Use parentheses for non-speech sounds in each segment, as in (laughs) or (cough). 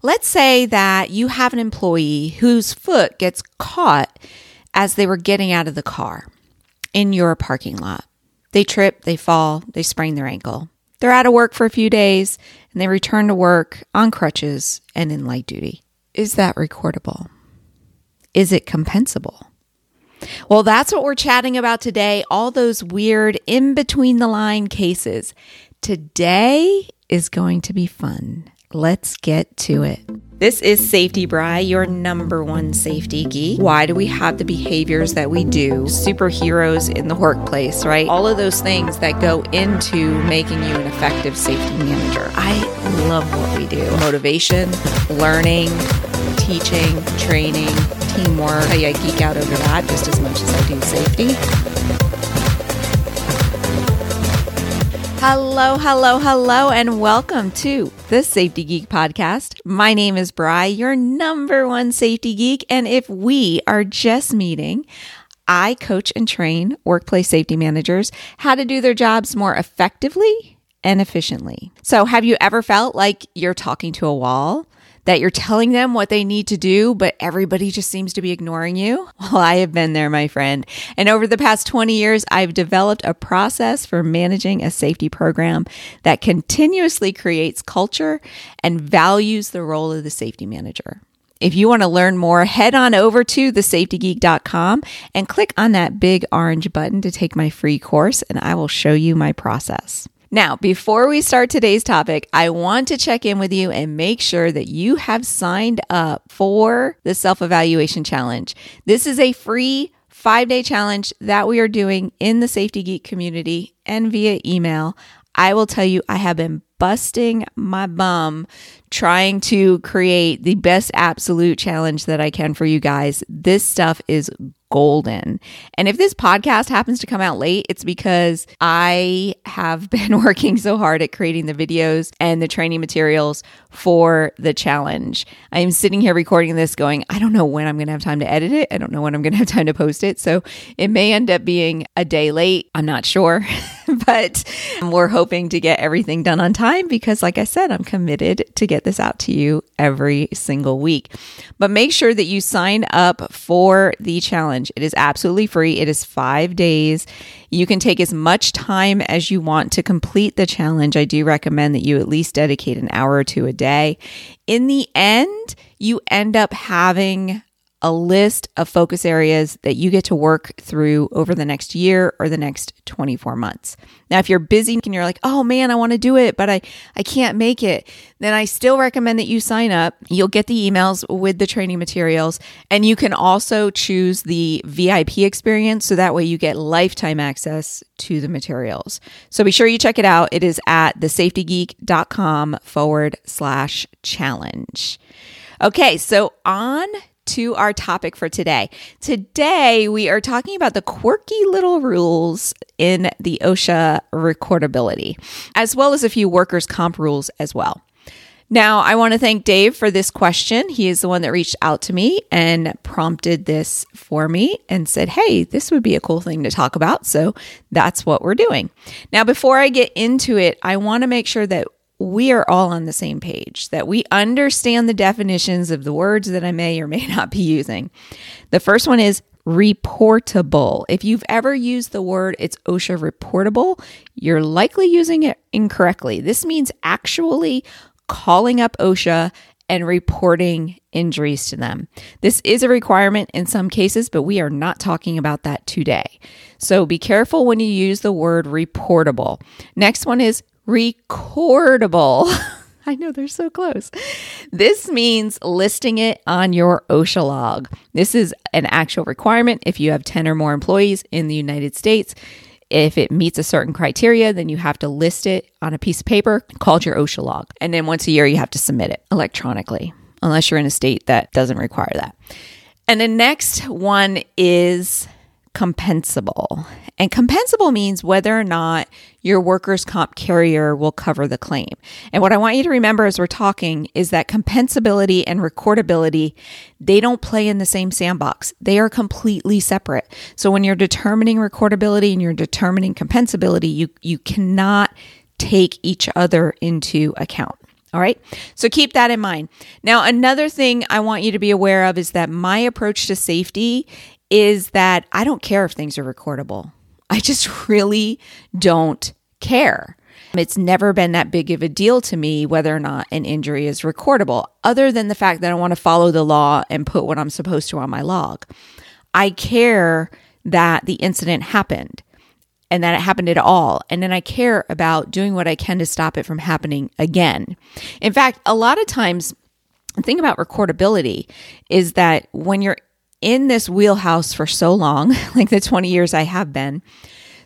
Let's say that you have an employee whose foot gets caught as they were getting out of the car in your parking lot. They trip, they fall, they sprain their ankle. They're out of work for a few days and they return to work on crutches and in light duty. Is that recordable? Is it compensable? Well, that's what we're chatting about today. All those weird in between the line cases. Today is going to be fun. Let's get to it. This is Safety Bry, your number one safety geek. Why do we have the behaviors that we do? Superheroes in the workplace, right? All of those things that go into making you an effective safety manager. I love what we do motivation, learning, teaching, training, teamwork. I geek out over that just as much as I do safety. Hello, hello, hello, and welcome to the Safety Geek Podcast. My name is Bry, your number one safety geek. And if we are just meeting, I coach and train workplace safety managers how to do their jobs more effectively and efficiently. So, have you ever felt like you're talking to a wall? That you're telling them what they need to do, but everybody just seems to be ignoring you? (laughs) Well, I have been there, my friend. And over the past 20 years, I've developed a process for managing a safety program that continuously creates culture and values the role of the safety manager. If you want to learn more, head on over to thesafetygeek.com and click on that big orange button to take my free course, and I will show you my process. Now, before we start today's topic, I want to check in with you and make sure that you have signed up for the self evaluation challenge. This is a free five day challenge that we are doing in the Safety Geek community and via email. I will tell you, I have been busting my bum trying to create the best absolute challenge that I can for you guys. This stuff is golden. And if this podcast happens to come out late, it's because I have (laughs) been working so hard at creating the videos and the training materials for the challenge. I am sitting here recording this going, I don't know when I'm going to have time to edit it. I don't know when I'm going to have time to post it. So it may end up being a day late. I'm not sure, (laughs) but we're hoping to get everything done on time because, like I said, I'm committed to get this out to you every single week. But make sure that you sign up for the challenge. It is absolutely free, it is five days. You can take as much time as you want to complete the challenge. I do recommend that you at least dedicate an hour or two a day. In the end, you end up having a list of focus areas that you get to work through over the next year or the next 24 months. Now, if you're busy and you're like, oh man, I want to do it, but I, I can't make it, then I still recommend that you sign up. You'll get the emails with the training materials, and you can also choose the VIP experience so that way you get lifetime access to the materials. So be sure you check it out. It is at thesafetygeek.com forward slash challenge. Okay, so on to our topic for today. Today, we are talking about the quirky little rules in the OSHA recordability, as well as a few workers' comp rules as well. Now, I want to thank Dave for this question. He is the one that reached out to me and prompted this for me and said, Hey, this would be a cool thing to talk about. So that's what we're doing. Now, before I get into it, I want to make sure that we are all on the same page, that we understand the definitions of the words that I may or may (laughs) not be using. The first one is reportable. If you've ever used the word it's OSHA reportable, you're likely using it incorrectly. This means actually calling up OSHA and reporting injuries to them. This is a requirement in some cases, but we are not talking about that today. So be careful when you use the word reportable. Next one is recordable. (laughs) I know they're so close. This means listing it on your OSHA log. This is an actual requirement if you have 10 or more employees in the United States. If it meets a certain criteria, then you have to list it on a piece of paper called your OSHA log. And then once a year, you have to submit it electronically, unless you're in a state that doesn't require that. And the next one is compensable. And compensable means whether or not your workers' comp carrier will cover the claim. And what I want you to remember as we're talking is that compensability and recordability, they don't play in the same sandbox. They are completely separate. So when you're determining recordability and you're determining compensability, you, you cannot take each other into account. All right. So keep that in mind. Now, another thing I want you to be aware of is that my approach to safety is that I don't care if things are recordable. I just (laughs) really don't care. It's never been that big of a deal to me whether or not an injury is recordable, other than the fact that I want to follow the law and put what I'm supposed to on my log. I care that the incident happened and that it happened at all. And then I care about doing what I can to stop it from happening again. In fact, a lot of times, the thing about recordability is that when you're in this wheelhouse for so long, (laughs) like the 20 years I have been,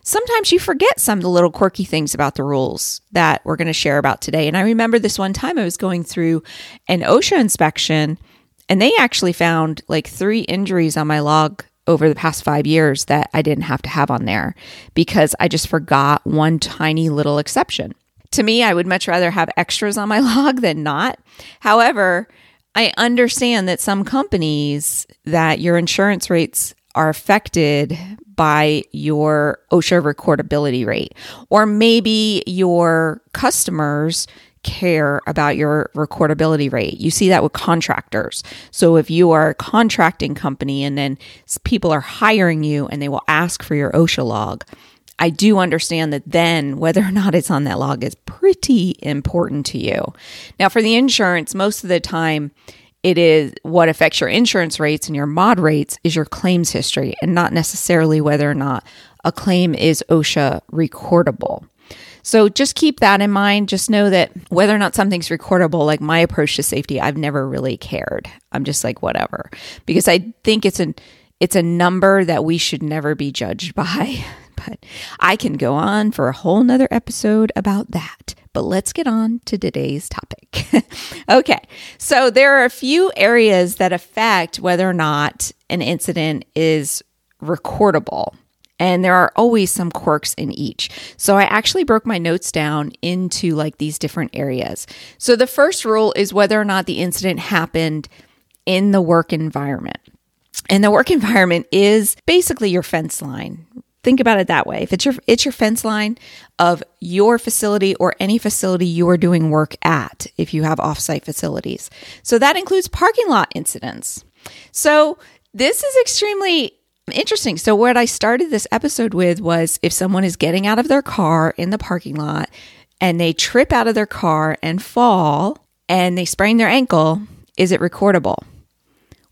sometimes you forget some of the little quirky things about the rules that we're going to share about today. And I remember this one time I was going through an OSHA inspection and they actually found like three injuries on my log over the past five years that I didn't have to have on there because I just forgot one tiny little exception. To me, I would much rather have extras on my (laughs) log than not. However, I understand that some companies that your insurance rates are affected by your OSHA recordability rate, or maybe your customers care about your recordability rate. You see that with contractors. So if you are a contracting company and then people are hiring you and they will ask for your OSHA log, I do understand that then whether or not it's on that log is pretty important to you. Now, for the insurance, most of the time, it is what affects your insurance rates and your mod rates is your claims history and not necessarily whether or not a claim is OSHA recordable. So just keep that in mind. Just know that whether or not something's recordable, like my approach to safety, I've never really cared. I'm just like whatever because I think it's an it's a number that we should never be judged (laughs) by. But I can go on for a whole nother episode about that. But let's get on to today's topic. (laughs) okay, so there are a few areas that affect whether or not an incident is recordable and there are always some quirks in each. So I actually broke my notes down into like these different areas. So the first rule is whether or not the incident happened in the work environment. And the work environment is basically your fence line. Think about it that way. If it's your it's your fence line of your facility or any facility you are doing work at, if you have offsite facilities. So that includes parking lot incidents. So this is extremely Interesting. So, what I started this episode with was if someone is getting out of their car in the parking lot and they trip out of their car and fall and they sprain their ankle, is it recordable?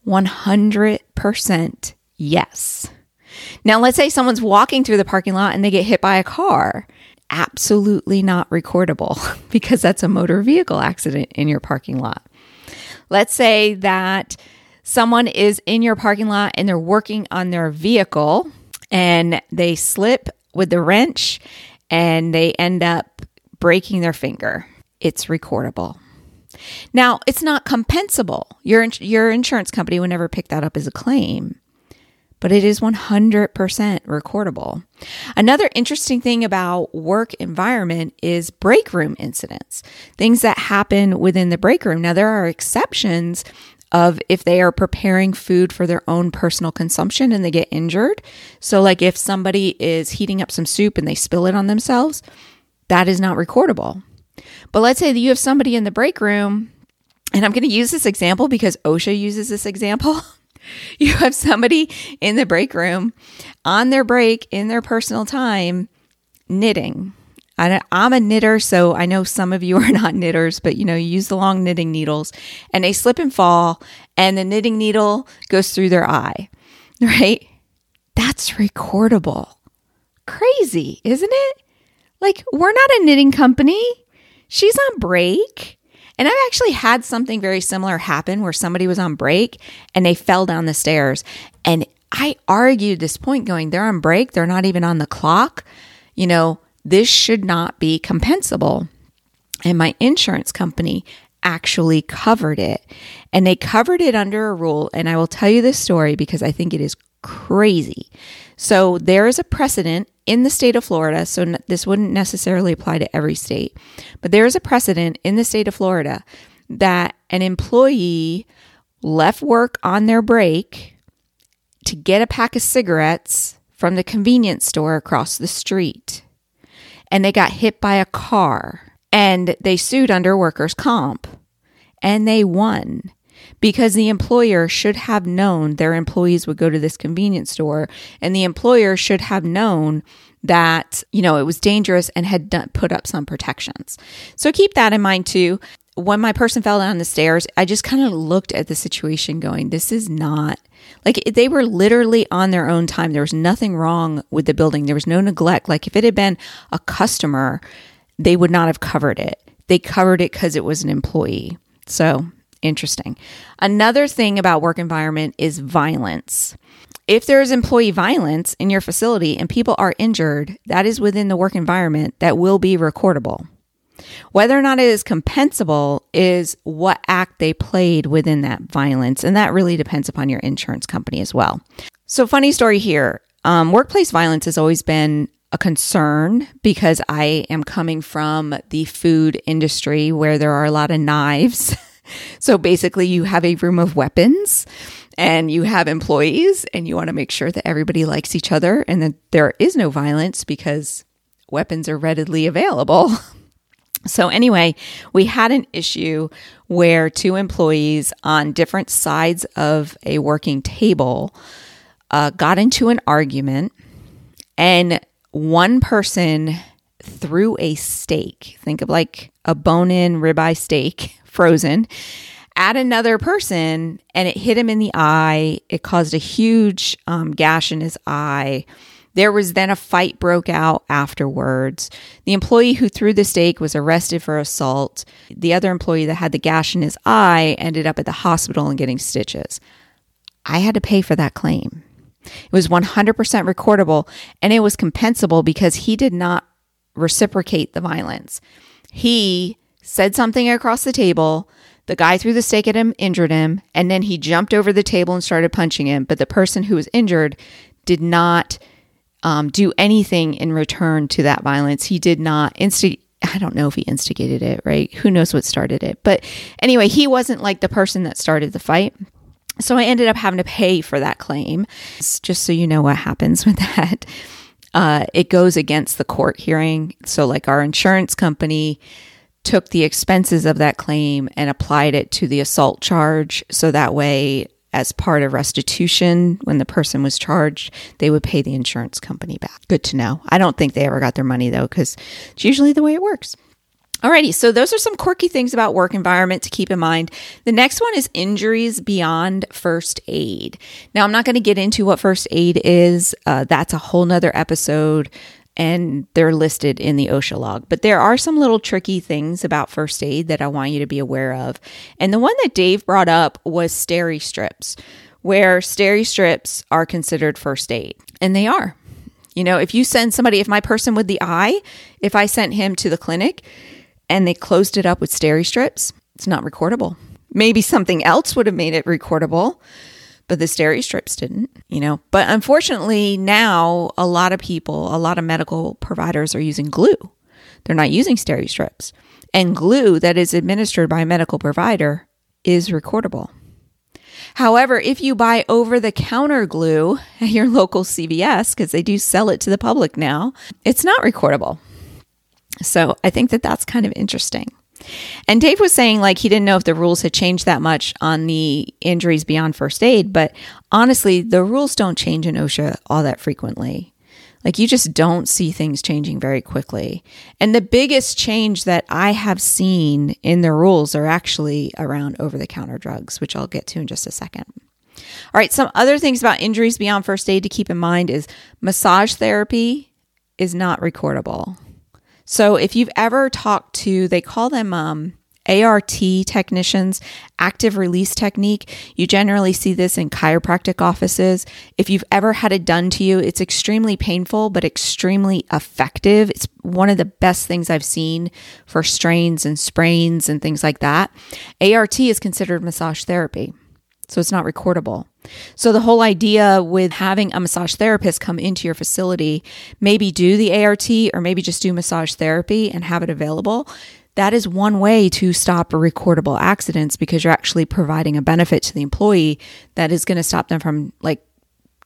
100% yes. Now, let's say someone's walking through the parking lot and they get hit by a car. Absolutely not recordable (laughs) because that's a motor vehicle accident in your parking lot. Let's say that someone is in your parking lot and they're working on their vehicle and they slip with the wrench and they end up breaking their finger. It's recordable. Now, it's not compensable. Your your insurance company would never pick that up as a claim, but it is 100% recordable. Another interesting thing about work environment is break room incidents. Things that happen within the break room. Now there are exceptions of if they are preparing food for their own personal consumption and they get injured. So, like if somebody is heating up some soup and they spill it on themselves, that is not recordable. But let's say that you have somebody in the break room, and I'm going to use this example because OSHA uses this example. (laughs) (laughs) you have somebody in the break room on their break in their personal time knitting I, am a knitter, so I know some of you (laughs) are not knitters, but you know, you use the long knitting needles and they slip and fall, and the knitting needle goes through their eye, (laughs) right? That's recordable. Crazy, isn't it? Like, we're not a knitting company. She's on break. And I've actually had something very similar happen where somebody was on break and they fell down the stairs. And I argued this point going, they're on break, they're not even on the clock. You know, this should not be compensable. And my insurance company actually covered it. And they covered it under a rule. And I will tell you this story because I think it is crazy. So there is a precedent in the state of Florida. So this wouldn't necessarily apply to every state, but there is a precedent in the state of Florida that an employee left work on their break to get a pack of cigarettes from the convenience store across the street and they got hit by a car and they sued under workers' comp and they won because the employer should have known their employees would go to this convenience store and the employer should have known that you know it was dangerous and had done, put up some protections. So keep that in mind too. When my person fell down the stairs i just kind of looked at the situation going this is not like they were literally on their own time. There was nothing wrong with the building. There was no neglect. Like if it had been a customer they would not have covered it. They covered it because it was an employee. So interesting. Another thing about work environment is violence. If there is employee violence in your facility and people are injured, that is within the work environment that will be recordable. Whether or not it is compensable is what act they played within that violence, and that really depends upon your insurance company as well. So, funny story here um, workplace violence has always been a concern because I am coming from the food industry where there are a lot of knives. (laughs) so basically, you have a room of weapons and you have employees, and you want to make sure that everybody likes each other and that there is no violence because weapons are readily available. (laughs) So, anyway, we had an issue where two employees on different sides of a working table uh, got into an argument, and one person threw a steak. Think of like a bone in ribeye steak, (laughs) frozen, at another person, and it hit him in the eye. It caused a huge um, gash in his eye. There was then a fight broke out afterwards. The employee who threw the steak was arrested for assault. The other employee that had the gash in his eye ended up at the hospital and getting stitches. I had to pay for that claim. It was 100% recordable and it was compensable because he did not reciprocate the violence. He said something across the table. The guy threw the steak at him, injured him, and then he jumped over the table and started punching him. But the person who was injured did not um, do anything in return to that violence. He did not instigate. I don't know if he instigated it, right? Who knows what started it? But anyway, he wasn't like the person that started the fight. So I ended up having to pay for that claim. Just so you know what happens (laughs) with that. Uh, it goes against the court hearing. So, like our insurance company took the expenses of that claim and applied it to the assault charge. So that way, as part of restitution, when the person was charged, they would pay the insurance company back. Good to know. I don't think they ever got their money though, because it's usually the way it works. Alrighty, so those are some quirky things about work environment to keep in mind. The next one is injuries beyond first aid. Now, I'm not going to get into what first aid is. Uh, that's a whole nother episode, and they're listed in the OSHA log. But there are some little tricky things about first aid that I want you to be aware of. And the one that Dave brought up was steri strips, where steri strips are considered first aid, and they are. You know, if you send somebody, if my person with the eye, if I sent him to the clinic, and they closed it up with steri strips, it's not recordable. Maybe something else would have made it recordable, but the steri strips didn't, you know. But unfortunately, now a lot of people, a lot of medical providers are using glue. They're not using steri strips. And glue that is administered by a medical provider is recordable. However, if you buy over the counter glue (laughs) at your local CVS, because they do sell it to the public now, it's not recordable. So I think that that's kind of interesting. And Dave was saying like he didn't know if the rules had changed that much on the injuries beyond first aid, but honestly, the rules don't change in OSHA all that frequently. Like you just don't see things changing very quickly. And the biggest change that I have seen in the rules are actually around over the counter drugs, which I'll get to in just a second. All right, some other things about injuries beyond first aid to keep in mind is massage therapy is not recordable. So if you've ever talked to, they call them um, ART technicians, active release technique. You generally see this in chiropractic offices. If you've ever had it done to you, it's extremely painful, but extremely effective. It's one of the best things I've seen for strains and sprains and things like that. ART is considered massage therapy. So it's not recordable. So the whole idea with having a massage therapist come into your facility, maybe do the ART or maybe just do massage therapy and have it available, that is one way to stop recordable accidents because you're actually providing a benefit to the employee that is going to stop them from like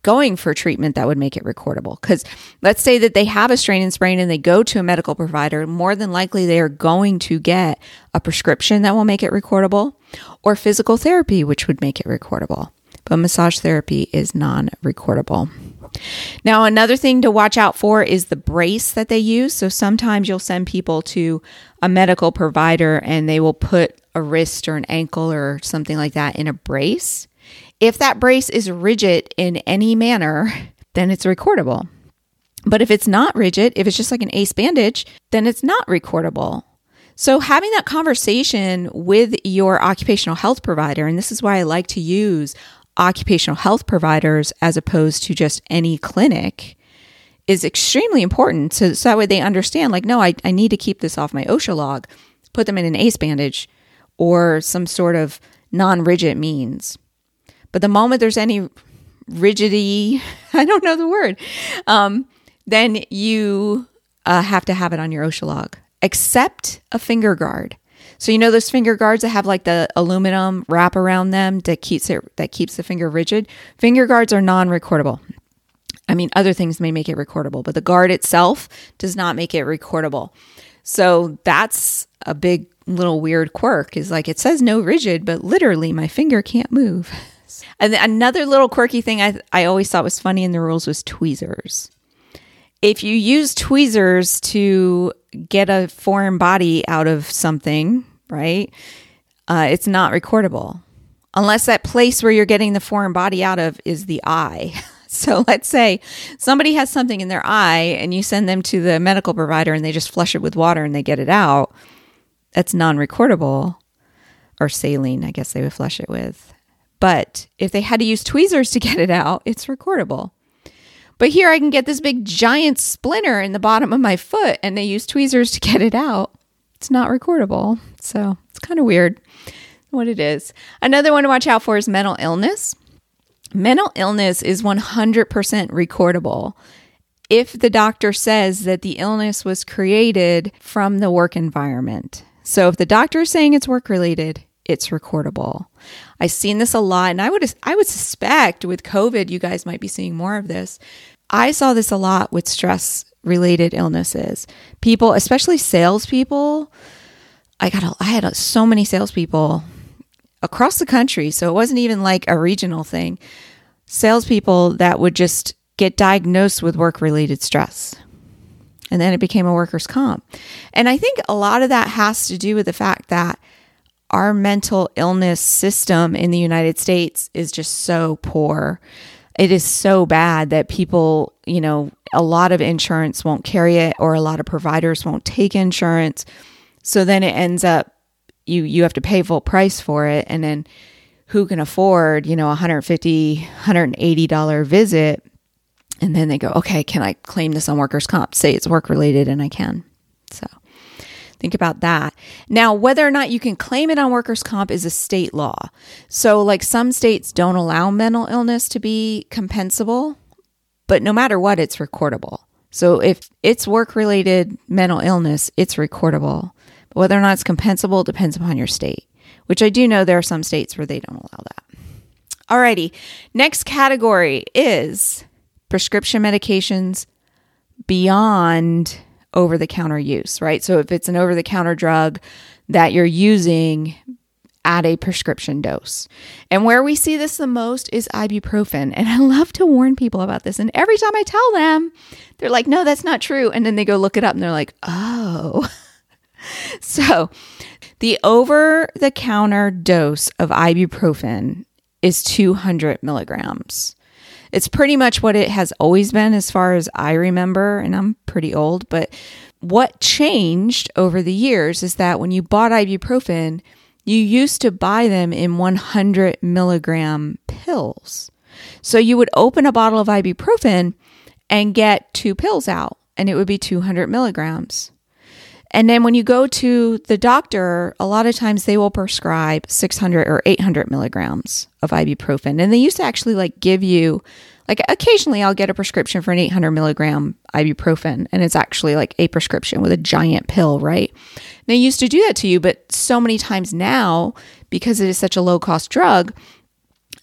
going for treatment that would make it recordable. Because let's say that they have a strain and sprain and they go to a medical provider, more than likely they are going to get a prescription that will make it recordable or physical therapy, which would make it recordable. But massage therapy is non recordable. Now, another thing to watch out for is the brace that they use. So sometimes you'll send people to a medical provider and they will put a wrist or an ankle or something like that in a brace. If that brace is rigid in any manner, then it's recordable. But if it's not rigid, if it's just like an ace bandage, then it's not recordable. So, having that conversation with your occupational health provider, and this is why I like to use occupational health providers as opposed to just any clinic, is extremely important. So, so that way they understand, like, no, I, I need to keep this off my OSHA log, put them in an ACE bandage or some sort of non rigid means. But the moment there's any rigidity, (laughs) I don't know the word, um, then you uh, have to have it on your OSHA log, except a finger guard. So you know those finger guards that have like the aluminum wrap around them that keeps it that keeps the finger rigid. Finger guards are non-recordable. I mean, other things may make it recordable, but the guard itself does not make it recordable. So that's a big little weird quirk. Is like it says no rigid, but literally my finger can't move. (laughs) And another little quirky thing I, I always thought was funny in the rules was tweezers. If you use tweezers to get a foreign body out of something, right, uh, it's not recordable unless that place where you're getting the foreign body out of is the eye. (laughs) So let's say somebody has something in their eye and you send them to the medical provider and they just flush it with water and they get it out. That's non recordable or saline, I guess they would flush it with. But if they had to use tweezers to get it out, it's recordable. But here I can get this big giant splinter in the bottom of my foot and they use tweezers to get it out. It's not recordable. So it's kind of weird what it is. Another one to watch out for is mental illness. Mental illness is 100% recordable if the doctor says that the illness was created from the work environment. So if the doctor is saying it's work related, it's recordable. I've seen this a lot, and I would I would suspect with COVID, you guys might be seeing more of this. I saw this a lot with stress related illnesses. People, especially salespeople. I got a, I had a, so many salespeople across the country, so it wasn't even like a regional thing. Salespeople that would just get diagnosed with work related stress. And then it became a workers' comp. And I think a lot of that has to do with the fact that our mental illness system in the United States is just so poor. It is so bad that people, you know, a lot of insurance won't carry it or a lot of providers won't take insurance. So then it ends up you you have to pay full price for it and then who can afford, you know, 150, 180 dollar visit and then they go, "Okay, can I claim this on workers comp? Say it's work related and I can." So Think about that. Now, whether or not you can claim it on workers' comp is a state law. So, like some states don't allow mental illness to be compensable, but no matter what, it's recordable. So, if it's work related mental illness, it's recordable. But whether or not it's compensable depends upon your state, which I do know there are some states where they don't allow that. Alrighty, next category is prescription medications beyond over the counter use, right? So if it's an over the counter drug that you're using at a prescription dose. And where we see this the most is ibuprofen. And I love to warn people about this. And every time I tell them, they're like, no, that's not true. And then they go look it up and they're like, oh. (laughs) so the over the counter dose of ibuprofen is 200 milligrams. It's pretty much what it has always been as far as I remember, and I'm pretty old, but what changed over the years is that when you bought ibuprofen, you used to buy them in 100 milligram pills. So you would open a bottle of ibuprofen and get two pills out, and it would be 200 milligrams. And then when you go to the doctor, a lot of times they will prescribe 600 or 800 milligrams of ibuprofen. And they used to actually like give you, like occasionally I'll get a prescription for an 800 milligram ibuprofen. And it's actually like a prescription with a giant pill, right? They used to do that to you, but so many times now, because it is such a low cost drug,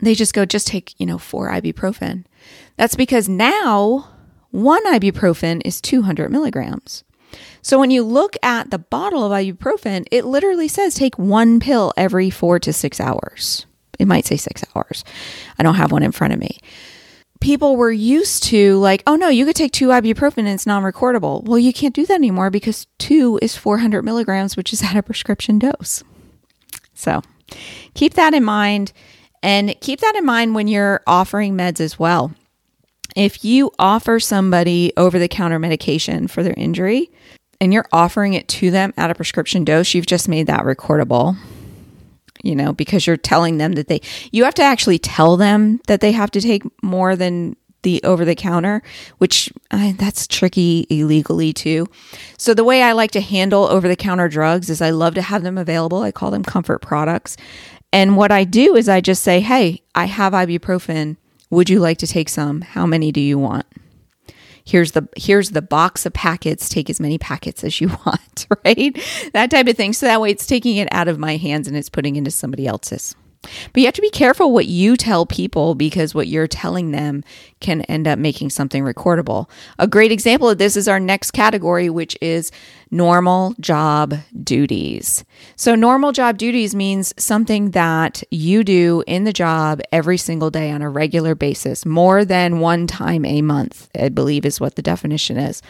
they just go, just take, you know, four ibuprofen. That's because now one ibuprofen is 200 milligrams. So when you look at the bottle of ibuprofen, it literally says take one pill every four to six hours. It might say six hours. I don't have one in front of me. People were used to, like, oh no, you could take two ibuprofen and it's non recordable. Well, you can't do that anymore because two is 400 milligrams, which is at a prescription dose. So keep that in mind. And keep that in mind when you're offering meds as well. If you offer somebody over the counter medication for their injury and you're offering it to them at a prescription dose, you've just made that recordable. You know, because you're telling them that they, you have to actually tell them that they have to take more than the over the counter, which uh, that's tricky illegally too. So the way I like to handle over the counter drugs is I love to have them available. I call them comfort products. And what I do is I just say, "Hey, I have ibuprofen. Would you like to take some? How many do you want?" Here's the here's the box of packets. Take as many packets as you (laughs) want, right? That type of thing. So that way it's taking it out of my hands and it's putting into somebody else's. But you have to be careful what you tell people because what you're telling them can end up making something recordable. A great example of this is our next category, which is normal job duties. So, normal job duties means something that you do in the job every single day on a regular basis, more than one time a month, I believe is what the definition is,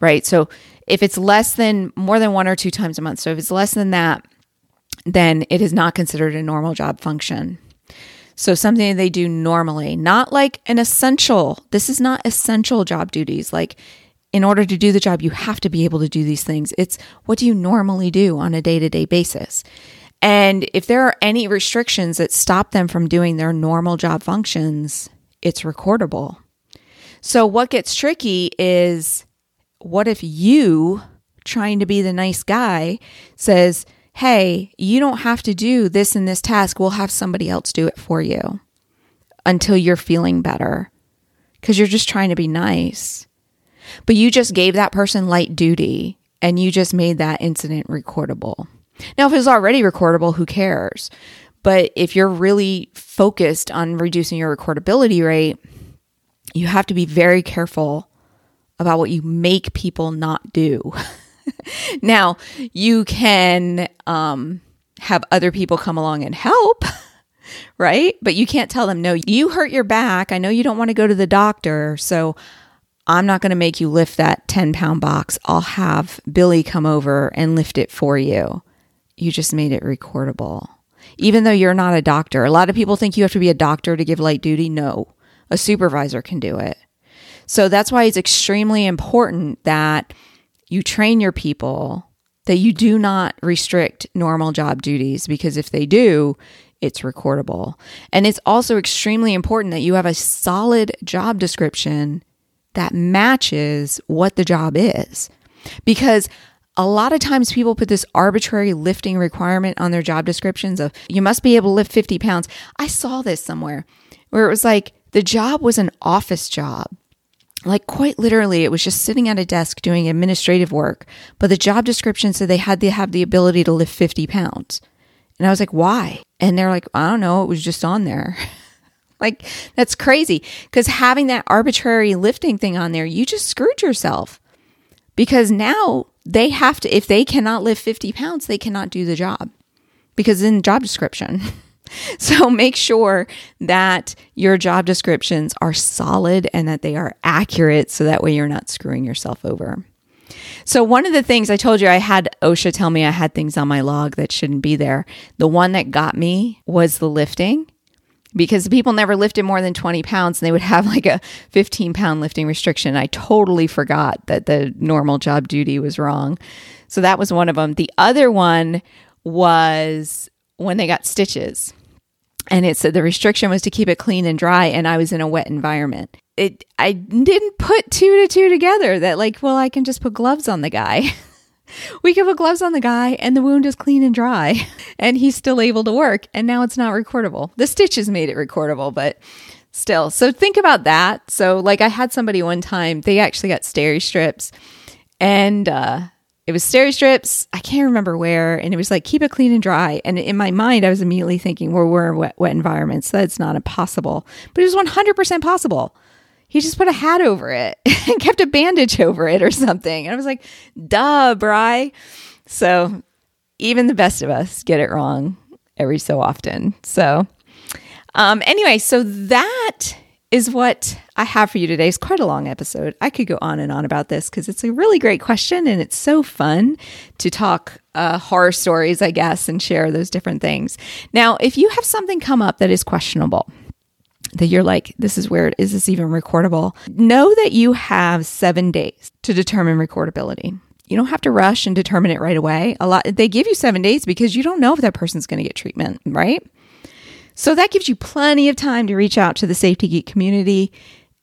right? So, if it's less than more than one or two times a month, so if it's less than that, then it is not considered a normal job function. So, something they do normally, not like an essential. This is not essential job duties. Like, in order to do the job, you have to be able to do these things. It's what do you normally do on a day to day basis? And if there are any restrictions that stop them from doing their normal job functions, it's recordable. So, what gets tricky is what if you, trying to be the nice guy, says, hey, you don't have to do this and this task. We'll have somebody else do it for you until you're feeling better because you're just trying to be nice. But you just gave that person light duty and you just made that incident recordable. Now, if it's already recordable, who cares? But if you're really focused on reducing your recordability rate, you have to be very careful about what you make people not do. (laughs) now, you can um, have other people come along and help, (laughs) right? But you can't tell them, no, you hurt your back. I know you don't want to go to the doctor. So I'm not going to make you lift that 10 pound box. I'll have Billy come over and lift it for you. You just made it recordable. Even though you're not a doctor, a lot of people think you have to be a doctor to give light duty. No, a supervisor can do it. So that's why it's extremely important that you train your people that you do not restrict normal job duties because if they do, it's recordable. And it's also extremely important that you have a solid job description that matches what the job is. Because a lot of times people put this arbitrary lifting requirement on their job descriptions of you must be able to lift 50 pounds. I saw this somewhere where it was like the job was an office job. Like quite literally it was just sitting at a desk doing administrative work but the job description said they had to have the ability to lift 50 pounds. And i was like why? And they're like i don't know. It was just on there (laughs) like that's crazy. Because having that arbitrary lifting thing on there you just screwed yourself. Because now they have to if they cannot lift 50 pounds they cannot do the job. Because in the job description. (laughs) So make sure that your job descriptions are solid and that they are accurate so that way you're not screwing yourself over. So, one of the things I told you, I had OSHA tell me I had things on my log that shouldn't be there. The one that got me was the lifting because the people never lifted more than 20 pounds and they would have like a 15 pound lifting restriction. I totally forgot that the normal job duty was wrong. So, that was one of them. The other one was when they got stitches and it said the restriction was to keep it clean and dry and i was in a wet environment it i didn't put two to two together that like well i can just put gloves on the guy (laughs) we can put gloves on the guy and the wound is clean and dry (laughs) and he's still able to work and now it's not recordable the stitches made it recordable but still so think about that so like i had somebody one time they actually got steri strips and uh it was steri strips. I can't remember where. And it was like, keep it clean and dry. And in my mind, I was immediately thinking, well, we're in wet, wet environments. That's not impossible. But it was 100% possible. He just put a hat over it (laughs) and kept a bandage over it or something. And I was like, duh, Bry. So even the best of us get it wrong every so often. So, um, anyway, so that is what I have for you today. It's quite a long episode. I could go on and on about this because it's a really great question and it's so fun to talk uh, horror stories, I guess, and share those different things. Now, if you have something come up that is questionable, that you're like, this is weird, is this even recordable? Know that you have seven days to determine recordability. You don't have to rush and determine it right away. A lot they give you seven days because you don't know if that person's going to get treatment, right? So that gives you plenty of time to reach out to the Safety Geek community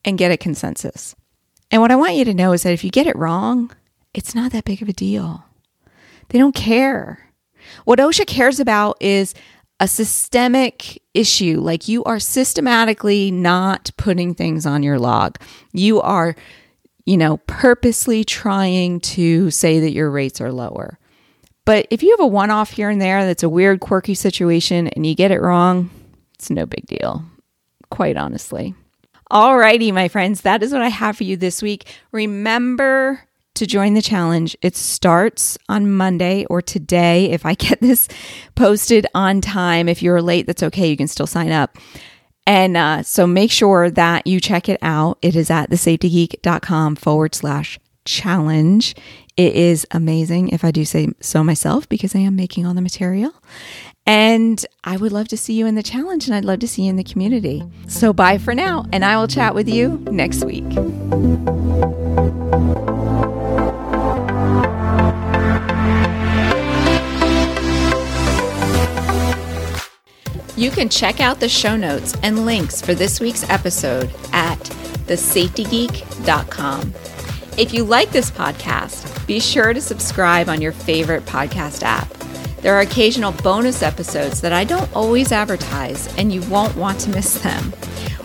and get a consensus. And what I want you to know is that if you get it wrong, it's not that big of a deal. They don't care. What OSHA cares about is a systemic issue, like you are systematically not putting things on your log. You are, you know, purposely trying to say that your rates are lower. But if you have a one off here and there that's a weird, quirky situation and you get it wrong, it's no big deal, quite honestly. Alrighty, my friends, that is what I have for you this week. Remember to join the challenge. It starts on Monday or today. If I get this posted on time, if you're late, that's okay. You can still sign up. And uh, so make sure that you check it out. It is at thesafetygeek.com forward slash challenge. It is amazing, if I do say so myself, because I am making all the material. And I would love to see you in the challenge and I'd love to see you in the community. So bye for now, and I will chat with you next week. You can check out the show notes and links for this week's episode at thesafetygeek.com. If you like this podcast, be sure to subscribe on your favorite podcast app. There are occasional bonus episodes that I don't always advertise, and you won't want to miss them.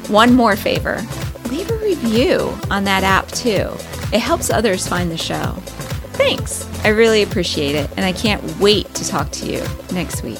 One more favor leave a review on that app too. It helps others find the show. Thanks. I really appreciate it, and I can't wait to talk to you next week.